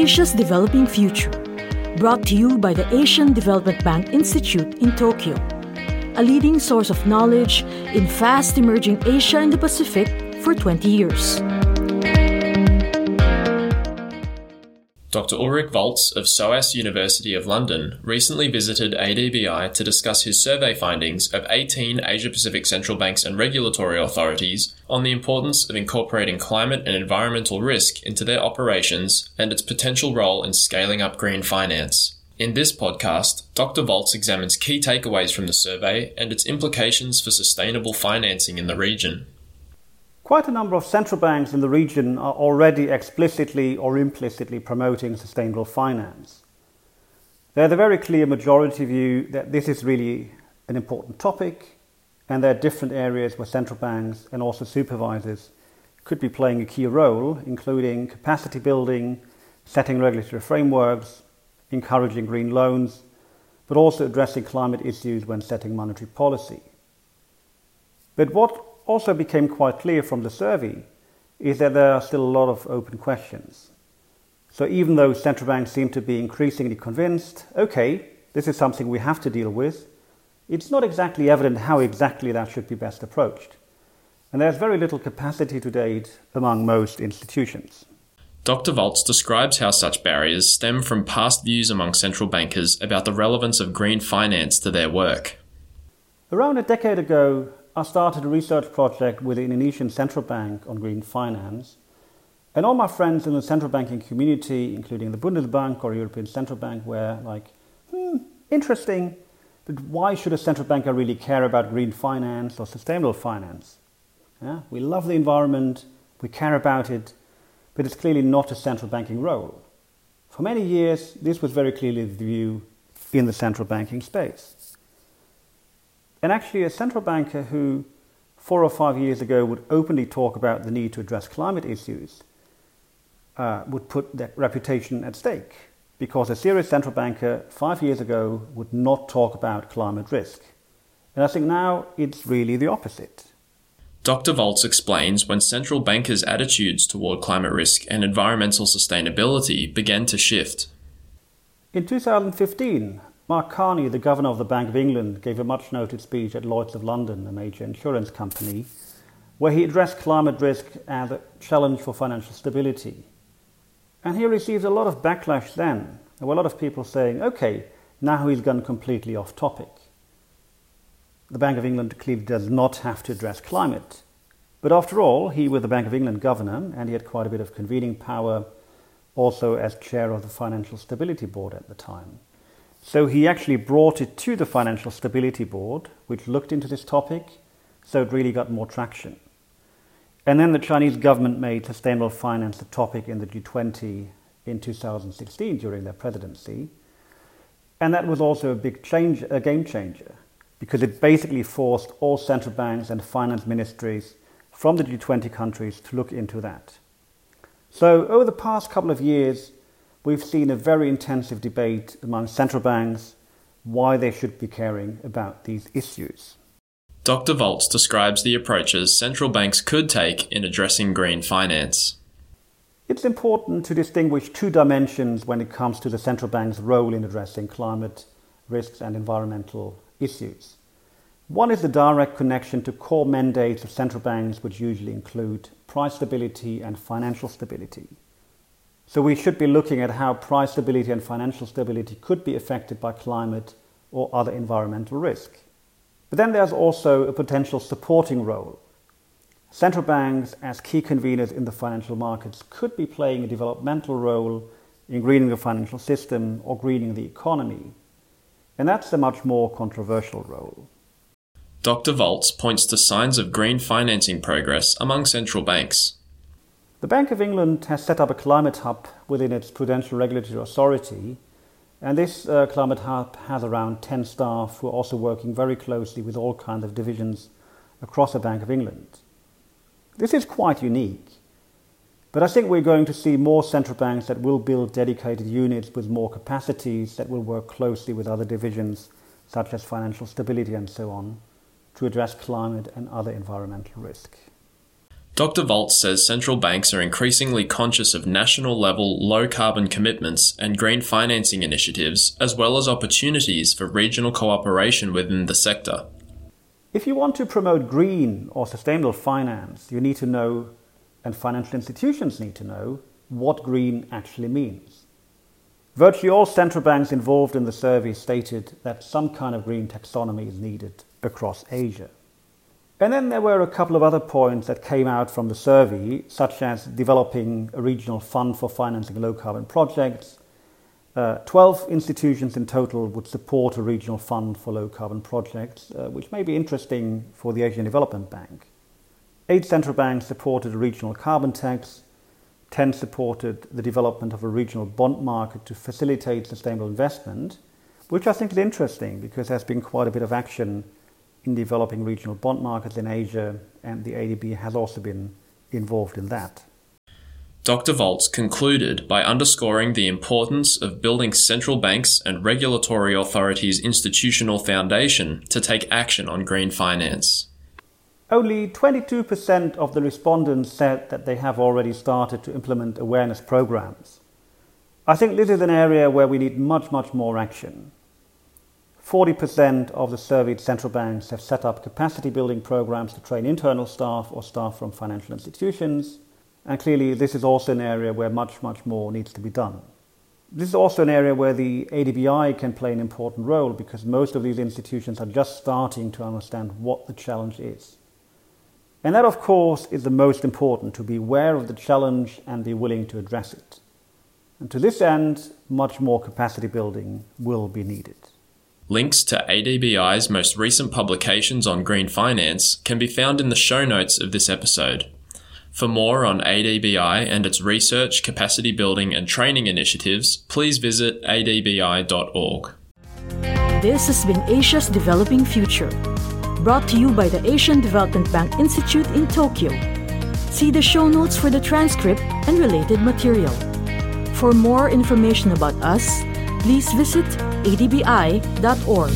Asia's Developing Future, brought to you by the Asian Development Bank Institute in Tokyo, a leading source of knowledge in fast emerging Asia and the Pacific for 20 years. Dr. Ulrich Volz of SOAS University of London recently visited ADBI to discuss his survey findings of 18 Asia Pacific central banks and regulatory authorities on the importance of incorporating climate and environmental risk into their operations and its potential role in scaling up green finance. In this podcast, Dr. Volz examines key takeaways from the survey and its implications for sustainable financing in the region. Quite a number of central banks in the region are already explicitly or implicitly promoting sustainable finance. They have a very clear majority view that this is really an important topic, and there are different areas where central banks and also supervisors could be playing a key role, including capacity building, setting regulatory frameworks, encouraging green loans, but also addressing climate issues when setting monetary policy. But what also became quite clear from the survey is that there are still a lot of open questions. So even though central banks seem to be increasingly convinced, okay, this is something we have to deal with, it's not exactly evident how exactly that should be best approached. And there's very little capacity to date among most institutions. Dr. Volz describes how such barriers stem from past views among central bankers about the relevance of green finance to their work. Around a decade ago, I started a research project with the Indonesian Central Bank on green finance. And all my friends in the central banking community, including the Bundesbank or European Central Bank, were like, hmm, interesting, but why should a central banker really care about green finance or sustainable finance? Yeah? We love the environment, we care about it, but it's clearly not a central banking role. For many years, this was very clearly the view in the central banking space. And actually, a central banker who four or five years ago would openly talk about the need to address climate issues uh, would put that reputation at stake because a serious central banker five years ago would not talk about climate risk. And I think now it's really the opposite. Dr. Volz explains when central bankers' attitudes toward climate risk and environmental sustainability began to shift. In 2015, Mark Carney, the governor of the Bank of England, gave a much noted speech at Lloyds of London, a major insurance company, where he addressed climate risk as a challenge for financial stability. And he received a lot of backlash then. There were a lot of people saying, okay, now he's gone completely off topic. The Bank of England clearly does not have to address climate. But after all, he was the Bank of England governor and he had quite a bit of convening power also as chair of the Financial Stability Board at the time. So he actually brought it to the Financial Stability Board, which looked into this topic, so it really got more traction. And then the Chinese government made sustainable finance a topic in the G20 in 2016 during their presidency. And that was also a big change, a game changer, because it basically forced all central banks and finance ministries from the G20 countries to look into that. So over the past couple of years, we've seen a very intensive debate among central banks why they should be caring about these issues. Dr. Volz describes the approaches central banks could take in addressing green finance. It's important to distinguish two dimensions when it comes to the central bank's role in addressing climate risks and environmental issues. One is the direct connection to core mandates of central banks, which usually include price stability and financial stability. So we should be looking at how price stability and financial stability could be affected by climate or other environmental risk. But then there's also a potential supporting role. Central banks, as key conveners in the financial markets, could be playing a developmental role in greening the financial system or greening the economy. And that's a much more controversial role. Dr. Volz points to signs of green financing progress among central banks. The Bank of England has set up a climate hub within its Prudential Regulatory Authority, and this uh, climate hub has around 10 staff who are also working very closely with all kinds of divisions across the Bank of England. This is quite unique, but I think we're going to see more central banks that will build dedicated units with more capacities that will work closely with other divisions, such as financial stability and so on, to address climate and other environmental risk. Dr. Volz says central banks are increasingly conscious of national level low carbon commitments and green financing initiatives, as well as opportunities for regional cooperation within the sector. If you want to promote green or sustainable finance, you need to know, and financial institutions need to know, what green actually means. Virtually all central banks involved in the survey stated that some kind of green taxonomy is needed across Asia. And then there were a couple of other points that came out from the survey, such as developing a regional fund for financing low carbon projects. Uh, 12 institutions in total would support a regional fund for low carbon projects, uh, which may be interesting for the Asian Development Bank. Eight central banks supported a regional carbon tax. 10 supported the development of a regional bond market to facilitate sustainable investment, which I think is interesting because there's been quite a bit of action in developing regional bond markets in Asia, and the ADB has also been involved in that. Dr. Volz concluded by underscoring the importance of building central banks and regulatory authorities' institutional foundation to take action on green finance. Only 22% of the respondents said that they have already started to implement awareness programs. I think this is an area where we need much, much more action. 40% of the surveyed central banks have set up capacity building programs to train internal staff or staff from financial institutions. And clearly, this is also an area where much, much more needs to be done. This is also an area where the ADBI can play an important role because most of these institutions are just starting to understand what the challenge is. And that, of course, is the most important to be aware of the challenge and be willing to address it. And to this end, much more capacity building will be needed. Links to ADBI's most recent publications on green finance can be found in the show notes of this episode. For more on ADBI and its research, capacity building, and training initiatives, please visit adbi.org. This has been Asia's Developing Future, brought to you by the Asian Development Bank Institute in Tokyo. See the show notes for the transcript and related material. For more information about us, please visit adbi.org.